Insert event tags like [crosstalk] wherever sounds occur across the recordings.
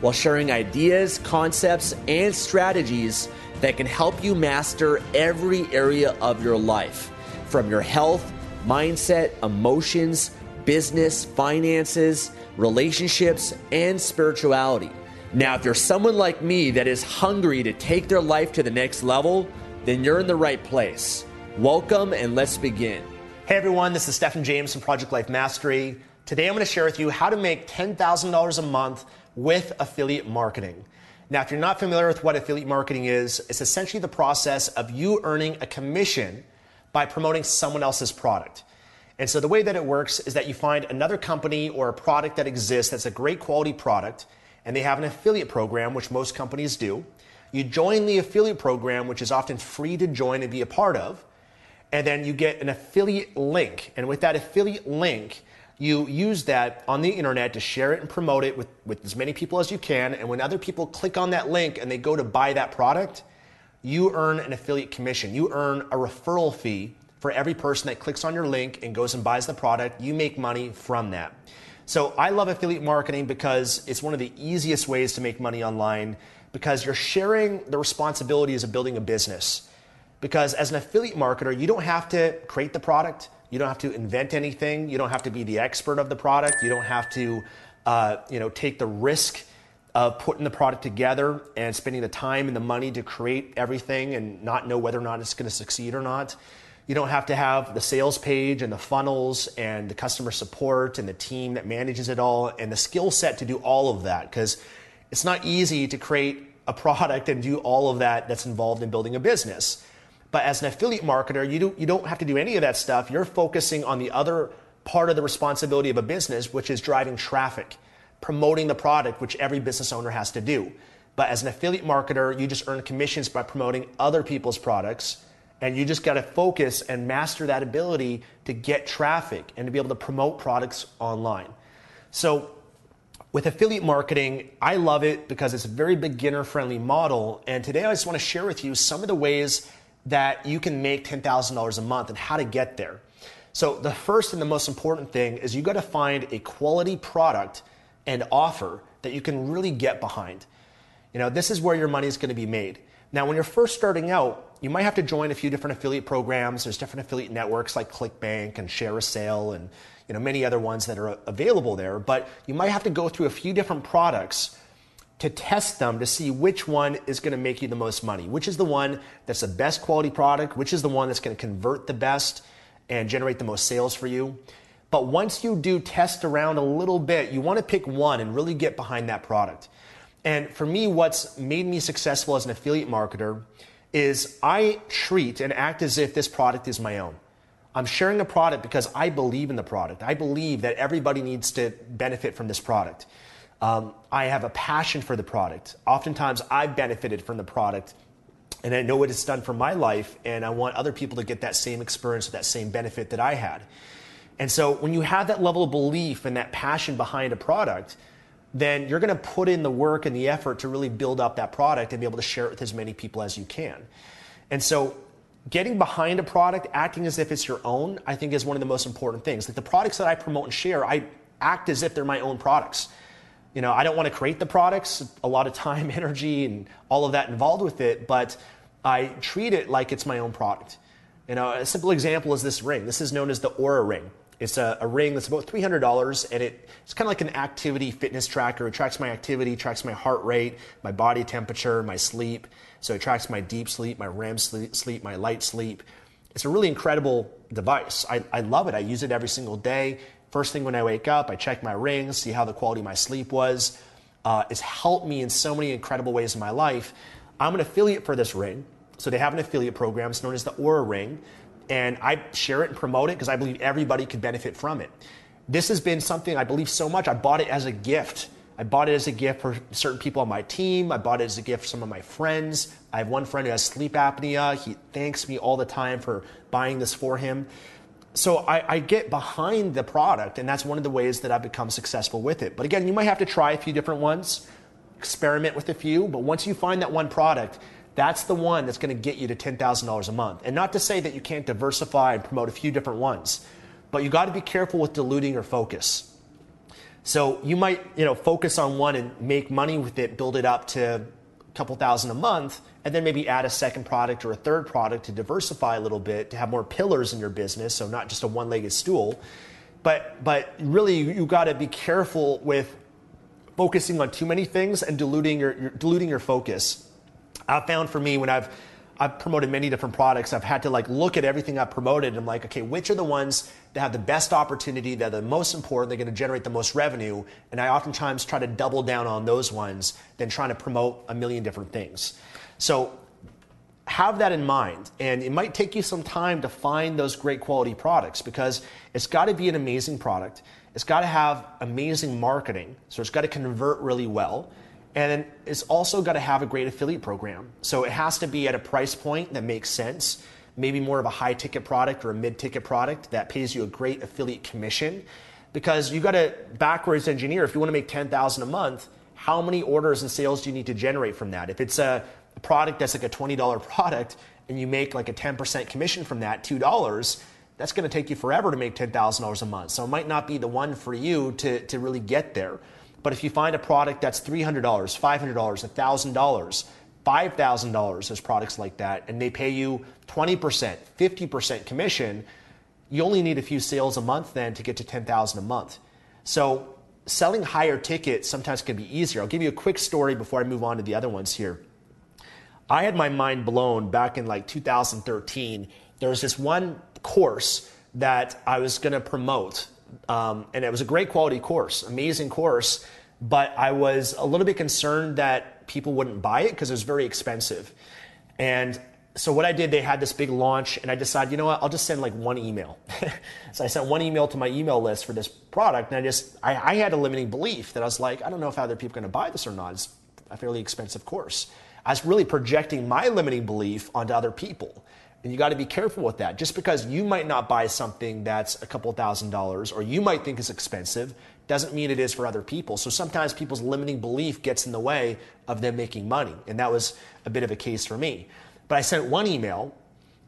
while sharing ideas, concepts, and strategies that can help you master every area of your life from your health, mindset, emotions, business, finances, relationships, and spirituality. Now, if you're someone like me that is hungry to take their life to the next level, then you're in the right place. Welcome and let's begin. Hey everyone, this is Stefan James from Project Life Mastery. Today I'm going to share with you how to make $10,000 a month with affiliate marketing. Now, if you're not familiar with what affiliate marketing is, it's essentially the process of you earning a commission by promoting someone else's product. And so the way that it works is that you find another company or a product that exists that's a great quality product, and they have an affiliate program, which most companies do. You join the affiliate program, which is often free to join and be a part of, and then you get an affiliate link. And with that affiliate link, you use that on the internet to share it and promote it with, with as many people as you can. And when other people click on that link and they go to buy that product, you earn an affiliate commission. You earn a referral fee for every person that clicks on your link and goes and buys the product. You make money from that. So I love affiliate marketing because it's one of the easiest ways to make money online because you're sharing the responsibilities of building a business. Because as an affiliate marketer, you don't have to create the product. You don't have to invent anything. You don't have to be the expert of the product. You don't have to, uh, you know, take the risk of putting the product together and spending the time and the money to create everything and not know whether or not it's going to succeed or not. You don't have to have the sales page and the funnels and the customer support and the team that manages it all and the skill set to do all of that because it's not easy to create a [laughs] product and do all of that that's involved in building a business. But as an affiliate marketer, you, do, you don't have to do any of that stuff. You're focusing on the other part of the responsibility of a business, which is driving traffic, promoting the product, which every business owner has to do. But as an affiliate marketer, you just earn commissions by promoting other people's products. And you just got to focus and master that ability to get traffic and to be able to promote products online. So, with affiliate marketing, I love it because it's a very beginner friendly model. And today I just want to share with you some of the ways that you can make $10,000 a month and how to get there. So, the first and the most important thing is you got to find a quality product and offer that you can really get behind. You know, this is where your money is going to be made. Now, when you're first starting out, you might have to join a few different affiliate programs. There's different affiliate networks like ClickBank and ShareASale and you know many other ones that are available there, but you might have to go through a few different products to test them to see which one is going to make you the most money, which is the one that's the best quality product, which is the one that's going to convert the best and generate the most sales for you. But once you do test around a little bit, you want to pick one and really get behind that product. And for me, what's made me successful as an affiliate marketer is I treat and act as if this product is my own. I'm sharing a product because I believe in the product. I believe that everybody needs to benefit from this product. Um, I have a passion for the product. Oftentimes, I've benefited from the product and I know what it's done for my life, and I want other people to get that same experience, that same benefit that I had. And so, when you have that level of belief and that passion behind a product, then you're going to put in the work and the effort to really build up that product and be able to share it with as many people as you can. And so, getting behind a product, acting as if it's your own, I think is one of the most important things. Like the products that I promote and share, I act as if they're my own products. You know, I don't want to create the products, a lot of time, [laughs] energy, and all of that involved with it, but I treat it like it's my own product. You know, a simple example is this ring. This is known as the Oura ring. It's a, a ring that's about $300 and it, it's kind of like an activity fitness tracker. It tracks my activity, tracks my heart rate, my body temperature, my sleep. So it tracks my deep sleep, my REM sleep, my light sleep. It's a really incredible device. I, I love it. I use it every single day. First thing when I wake up, I check my rings, see how the quality of my sleep was. Uh, it's helped me in so many incredible ways in my life. I'm an affiliate for this ring. So they have an affiliate program. It's known as the Oura Ring. And I share it and promote it because I believe everybody could benefit from it. This has been something I believe so much. I bought it as a gift. I bought it as a gift for certain people on my team. I bought it as a gift for some of my friends. I have one friend who has sleep apnea. He thanks me all the time for buying this for him so I, I, get behind the product, and that's one of the ways that I've become successful with it. But again, you might have to try a few different ones, experiment with a few, but once you find that one product, that's the one that's going to get you to $10,000 a month. And not to say that you can't diversify and promote a few different ones, but you got to be careful with diluting your focus. So you might, you know, focus on one and make money with it, build it up to a couple thousand a month, and then maybe add a second product or a third product to diversify a little bit, to have more pillars in your business, so not just a one-legged stool. But but really, you got to be careful with focusing on too many things and diluting your, your diluting your focus. I've found for me when I've I've promoted many different products. I've had to like look at everything I've promoted and I'm like, okay, which are the ones that have the best opportunity, that are the most important, they're going to generate the most revenue. And I oftentimes try to double down on those ones than trying to promote a million different things. So have that in mind. And it might take you some time to find those great quality products because it's got to be an amazing product. It's got to have amazing marketing. So it's got to convert really well. And it's also got to have a great affiliate program. So it has to be at a price point that makes sense, maybe more of a high ticket product or a mid ticket product that pays you a great affiliate commission. Because you've got to backwards engineer. If you want to make 10,000 a month, how many orders and sales do you need to generate from that? If it's a product that's like a $20 product and you make like a 10% commission from that, $2, that's going to take you forever to make $10,000 a month. So it might not be the one for you to, to really get there. But if you find a product that's $300, $500, $1,000, $5,000, there's products like that, and they pay you 20%, 50% commission, you only need a few sales a month then to get to 10,000 a month. So selling higher tickets sometimes can be easier. I'll give you a quick story before I move on to the other ones here. I had my mind blown back in like 2013. There was this one course that I was going to promote um, and it was a great quality course, amazing course. But I was a little bit concerned that people wouldn't buy it because it was very expensive. And so what I did, they had this big launch, and I decided, you know what, I'll just send like one email. [laughs] so I sent one email to my email list for this product, and I just I, I had a limiting belief that I was like, I don't know if other people are going to buy this or not. It's a fairly expensive course. I was really projecting my limiting belief onto other people. And you got to be careful with that. Just because you might not buy something that's a couple thousand dollars or you might think is expensive doesn't mean it is for other people. So sometimes people's limiting belief gets in the way of them making money. And that was a bit of a case for me. But I sent one email,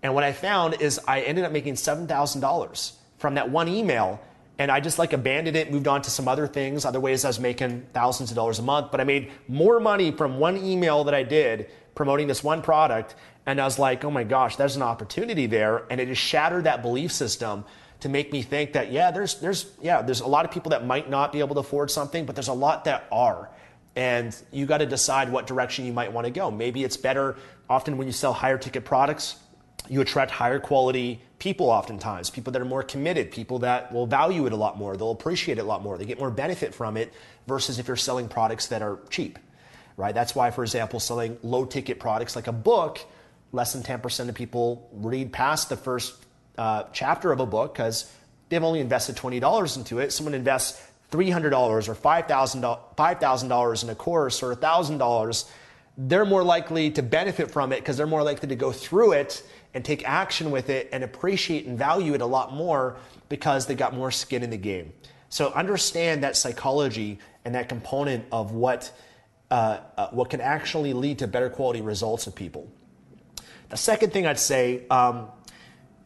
and what I found is I ended up making $7,000 from that one email. And I just like abandoned it, moved on to some other things, other ways I was making thousands of dollars a month. But I made more money from one email that I did promoting this one product and I was like, oh my gosh, there's an opportunity there. And it just shattered that belief system to make me think that, yeah, there's, there's, yeah, there's a lot of people that might not be able to afford something, but there's a lot that are. And you got to decide what direction you might want to go. Maybe it's better, often when you sell higher ticket products, you attract higher quality people oftentimes, people that are more committed, people that will value it a lot more, they'll appreciate it a lot more, they get more benefit from it versus if you're selling products that are cheap. right? That's why, for example, selling low ticket products like a book, less than 10% of people read past the first uh, chapter of a book because they've only invested $20 into it. Someone invests $300 or $5,000 in a course or $1,000, they're more likely to benefit from it because they're more likely to go through it and take action with it and appreciate and value it a lot more because they got more skin in the game. So understand that psychology and that component of what uh, uh, what can actually lead to better quality results of people. The second thing I'd say um,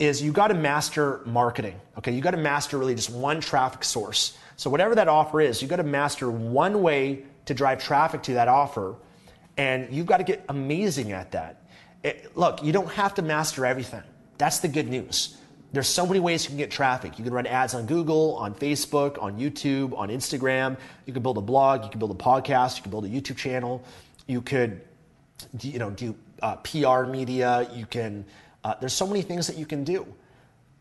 is you got to master marketing. Okay, you got to master really just one traffic source. So whatever that offer is, you got to master one way to drive traffic to that offer, and you've got to get amazing at that. It, look, you don't have to master everything. That's the good news. There's so many ways you can get traffic. You can run ads on Google, on Facebook, on YouTube, on Instagram. You can build a blog. You can build a podcast. You can build a YouTube channel. You could, you know, do uh, PR media. You can. Uh, there's so many things that you can do.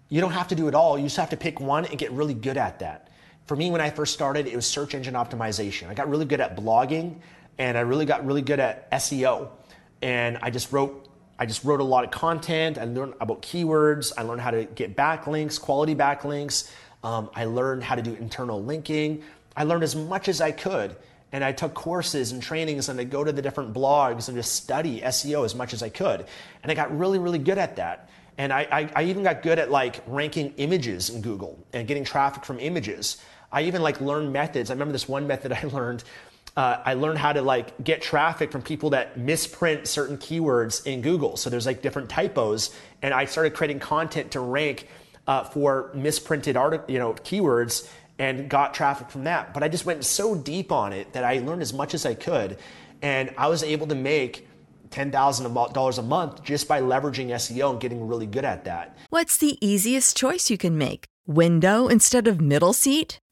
You don't have to do it all. You just have to pick one and get really good at that. For me, when I first started, it was search engine optimization. I got really good at blogging, and I really got really good at SEO. And I just wrote I just wrote a lot of content. I learned about keywords. I learned how to get backlinks, quality backlinks. Um, I learned how to do internal linking. I learned as much as I could. And I took courses and trainings and I go to the different blogs and just study SEO as much as I could. And I got really, really good at that. And I, I, I even got good at like ranking images in Google and getting traffic from images. I even like learned methods. I remember this one method [laughs] I learned uh, I learned how to like get traffic from people that misprint certain keywords in Google. So there's like different typos, and I started creating content to rank uh, for misprinted art, you know, keywords, and got traffic from that. But I just went so deep on it that I learned as much as I could, and I was able to make $10,000 a month just by leveraging SEO and getting really good at that. What's the easiest choice you can make? Window instead of middle seat?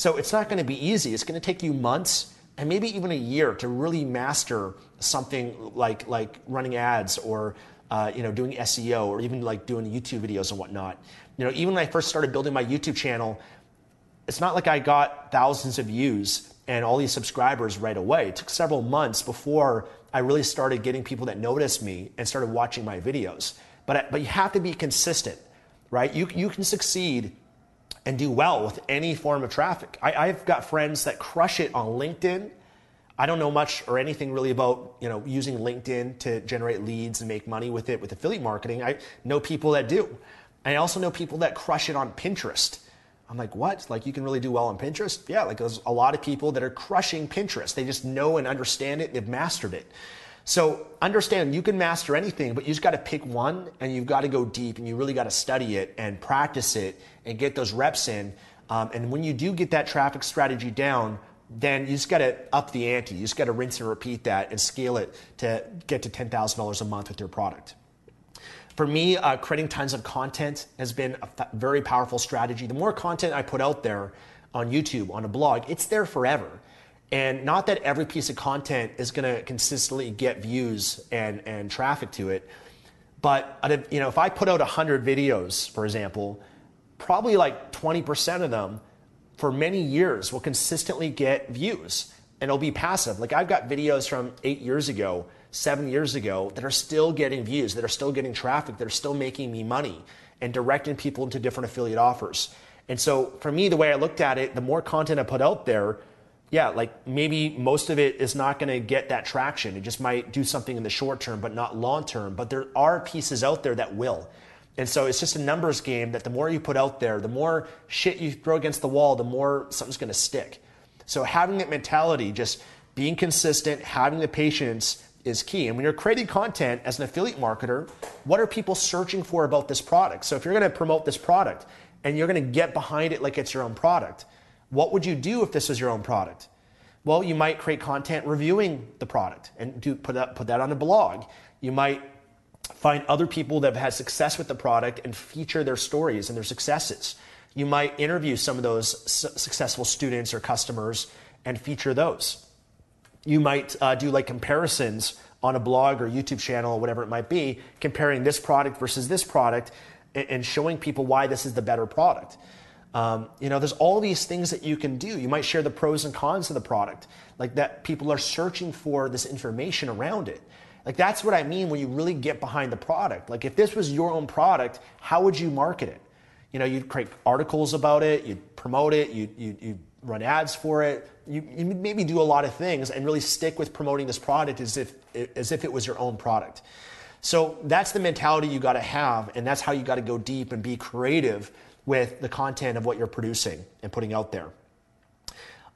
So it's not going to be easy. It's going to take you months and maybe even a year to really master something like like running ads or uh, you know doing SEO or even like doing YouTube videos and whatnot. You know, even when I first started building my YouTube channel, it's not like I got thousands of views and all these subscribers right away. It took several months before I really started getting people that noticed me and started watching my videos. But but you have to be consistent, right? You you can succeed and do well with any form of traffic. I, have got friends that crush it on LinkedIn. I don't know much or anything really about you know using LinkedIn to generate leads and make money with it with affiliate marketing. I know people that do. I also know people that crush it on Pinterest. I'm like, what? Like you can really do well on Pinterest? Yeah, like there's a lot of people that are crushing Pinterest. They just know and understand it. They've mastered it. So understand you can master anything, but you just got to pick one and you've got to go deep and you really got to study it and practice it and get those reps in. Um, and when you do get that traffic strategy down, then you just got to up the ante. You just got to rinse and repeat that and scale it to get to $10,000 a month with your product. For me, uh, creating tons of content has been a very powerful strategy. The more content I put out there on YouTube, on a blog, it's there forever. And not that every piece of content is going to consistently get views and, and traffic to it, But you know, if I put out 100 videos, for example, probably like 20% of them for many years will consistently get views and it'll be passive. Like I've got videos from eight years ago, seven years ago that are still getting views, that are still getting traffic, that are still making me money and directing people into different affiliate offers. And so for me, the way I looked at it, the more content I put out there, yeah, like maybe most of it is not going to get that traction. It just might do something in the short term, but not long term. But there are pieces out there that will. And so it's just a numbers game that the more you put out there, the more shit you throw against the wall, the more something's going to stick. So having that mentality, just being consistent, having the patience is key. And when you're creating content as an affiliate marketer, what are people searching for about this product? So if you're going to promote this product and you're going to get behind it like it's your own product, what would you do if this was your own product? Well, you might create content reviewing the product and do, put, that, put that on a blog. You might find other people that have had success with the product and feature their stories and their successes. You might interview some of those su- successful students or customers and feature those. You might uh, do like comparisons on a blog or YouTube channel or whatever it might be, comparing this product versus this product and, and showing people why this is the better product. Um, you know, there's all these things that you can do. You might share the pros and cons of the product, like that people are searching for this information around it. Like that's what I mean when you really get behind the product. Like if this was your own product, how would you market it? You know, you'd create articles about it, you'd promote it, you'd, you'd, you'd run ads for it. You, you maybe do a lot of things and really stick with promoting this product as if, as if it was your own product. So that's the mentality you got to have, and that's how you got to go deep and be creative with the content of what you're producing and putting out there.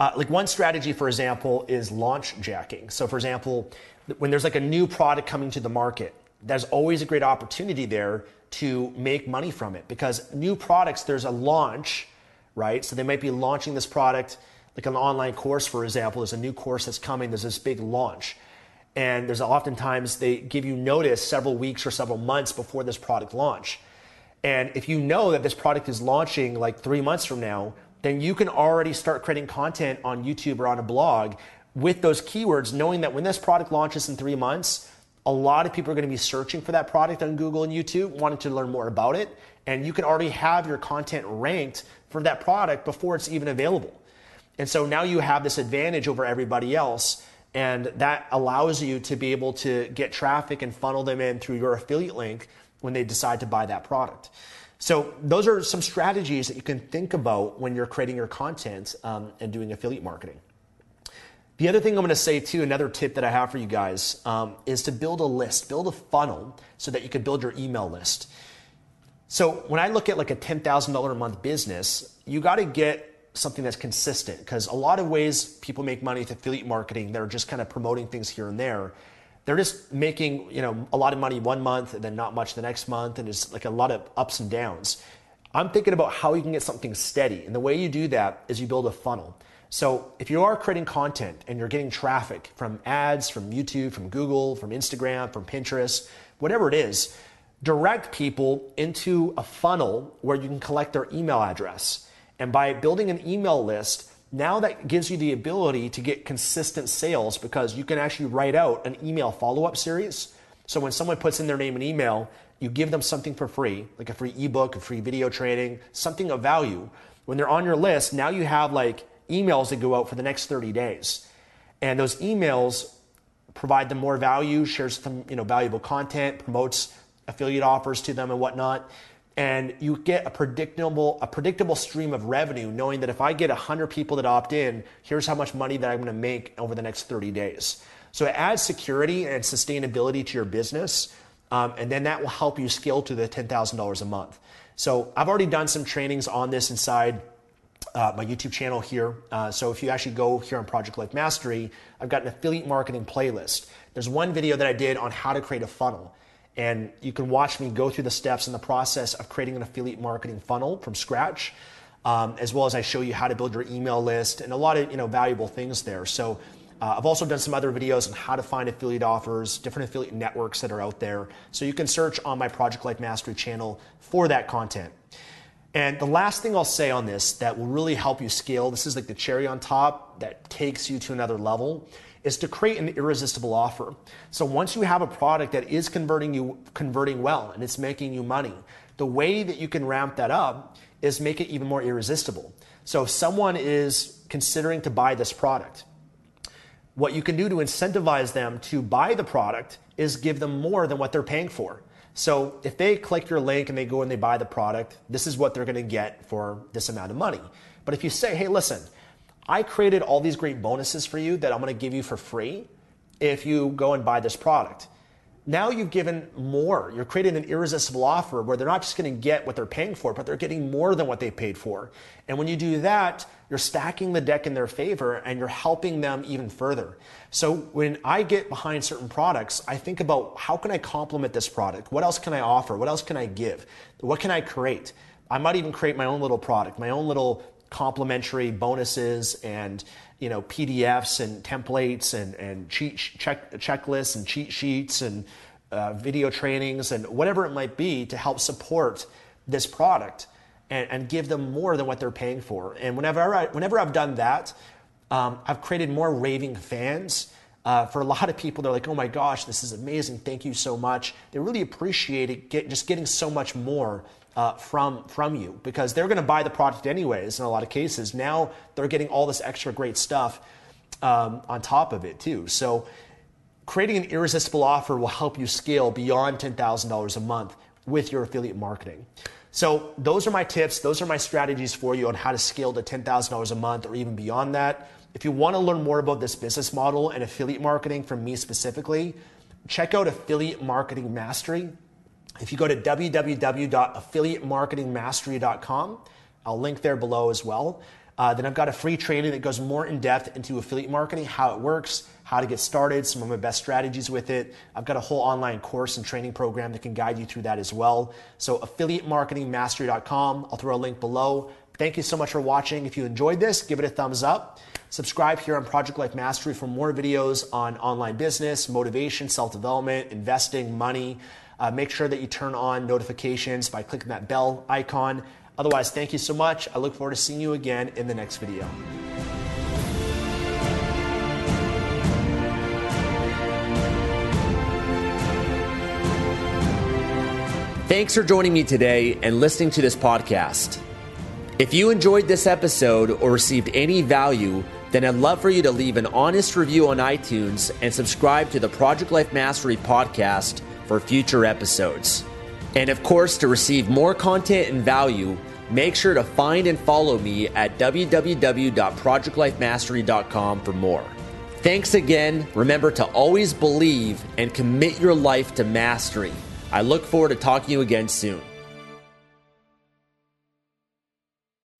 Uh, like one strategy, for example, is launch jacking. So, for example, when there's like a new product coming to the market, there's always a great opportunity there to make money from it because new products, there's a launch, right? So they might be launching this product, like an online course, for example. There's a new course that's coming, there's this big launch. And there's oftentimes they give you notice several weeks or several months before this product launch. And if you know that this product is launching like three months from now, then you can already start creating content on YouTube or on a blog with those keywords, knowing that when this product launches in three months, a lot of people are going to be searching for that product on Google and YouTube, wanting to learn more about it. And you can already have your content ranked for that product before it's even available. And so now you have this advantage over everybody else. And that allows you to be able to get traffic and funnel them in through your affiliate link when they decide to buy that product. So those are some strategies that you can think about when you're creating your content um, and doing affiliate marketing. The other thing I'm going to say too, another tip that I have for you guys, um, is to build a list, build a funnel so that you can build your email list. So when I look at like a $10,000 a month business, you got to get something that's consistent because a lot of ways people make money with affiliate marketing, they're just kind of promoting things here and there they're just making you know a lot of money one month and then not much the next month and it's like a lot of ups and downs. I'm thinking about how you can get something steady and the way you do that is you build a funnel. So if you are creating content and you're getting traffic from ads from youtube from google from instagram from pinterest whatever it is direct people into a funnel where you can collect their email address. And by building an email list now that gives you the ability to get consistent sales because you can actually write out an email follow up series. So when someone puts in their name and email, you give them something for free, like a free ebook, a free video training, something of value. When they're on your list, now you have like emails that go out for the next 30 days. And those emails provide them more value, shares some you know, valuable content, promotes affiliate offers to them and whatnot and you get a predictable a predictable stream of revenue knowing that if I get 100 people that opt in, here's how much money that I'm going to make over the next 30 days. So it adds security and sustainability to your business, um, and then that will help you scale to the $10,000 a month. So I've already done some trainings on this inside uh, my YouTube channel here. Uh, so if you actually go here on Project Life Mastery, I've got an affiliate marketing playlist. There's one video that I did on how to create a funnel. And you can watch me go through the steps in the process of creating an affiliate marketing funnel from scratch, um, as well as I show you how to build your email list and a lot of you know valuable things there. So uh, I've also done some other videos on how to find affiliate offers, different affiliate networks that are out there. So you can search on my Project Life Mastery channel for that content. And the last thing I'll say on this that will really help you scale, this is like the cherry on top that takes you to another level, is to create an irresistible offer. So once you have a product that is converting you converting well and it's making you money, the way that you can ramp that up is make it even more irresistible. So if someone is considering to buy this product, what you can do to incentivize them to buy the product is give them more than what they're paying for. So if they click your link and they go and they buy the product, this is what they're going to get for this amount of money. But if you say, hey, listen, I created all these great bonuses for you that I'm going to give you for free if you go and buy this product. Now you've given more. You're creating an irresistible offer where they're not just going to get what they're paying for, but they're getting more than what they paid for. And when you do that, you're stacking the deck in their favor and you're helping them even further. So when I get behind certain products, I think about how can I complement this product? What else can I offer? What else can I give? What can I create? I might even create my own little product, my own little complimentary bonuses and you know PDFs and templates and and cheat check checklists and cheat sheets and uh, video trainings and whatever it might be to help support this product and, and, give them more than what they're paying for. And whenever I, whenever I've done that, um, I've created more raving fans. Uh, for a lot of people, they're like, "Oh my gosh, this is amazing! Thank you so much." They really appreciate it, get, just getting so much more uh, from from you because they're going to buy the product anyways. In a lot of cases, now they're getting all this extra great stuff um, on top of it too. So, creating an irresistible offer will help you scale beyond ten thousand dollars a month with your affiliate marketing. So, those are my tips. Those are my strategies for you on how to scale to ten thousand dollars a month or even beyond that. If you want to learn more about this business model and affiliate marketing from me specifically, check out Affiliate Marketing Mastery. If you go to www.affiliatemarketingmastery.com, I'll link there below as well. Uh, then I've got a free training that goes more in depth into affiliate marketing, how it works, how to get started, some of my best strategies with it. I've got a whole online course and training program that can guide you through that as well. So affiliatemarketingmastery.com. I'll throw a link below. Thank you so much for watching. If you enjoyed this, give it a thumbs up. Subscribe here on Project Life Mastery for more videos on online business, motivation, self development, investing, money. Uh, make sure that you turn on notifications by clicking that bell icon. Otherwise, thank you so much. I look forward to seeing you again in the next video. Thanks for joining me today and listening to this podcast. If you enjoyed this episode or received any value, then I'd love for you to leave an honest review on iTunes and subscribe to the Project Life Mastery podcast for future episodes. And of course, to receive more content and value, make sure to find and follow me at www.projectlifemastery.com for more. Thanks again. Remember to always believe and commit your life to mastery. I look forward to talking to you again soon.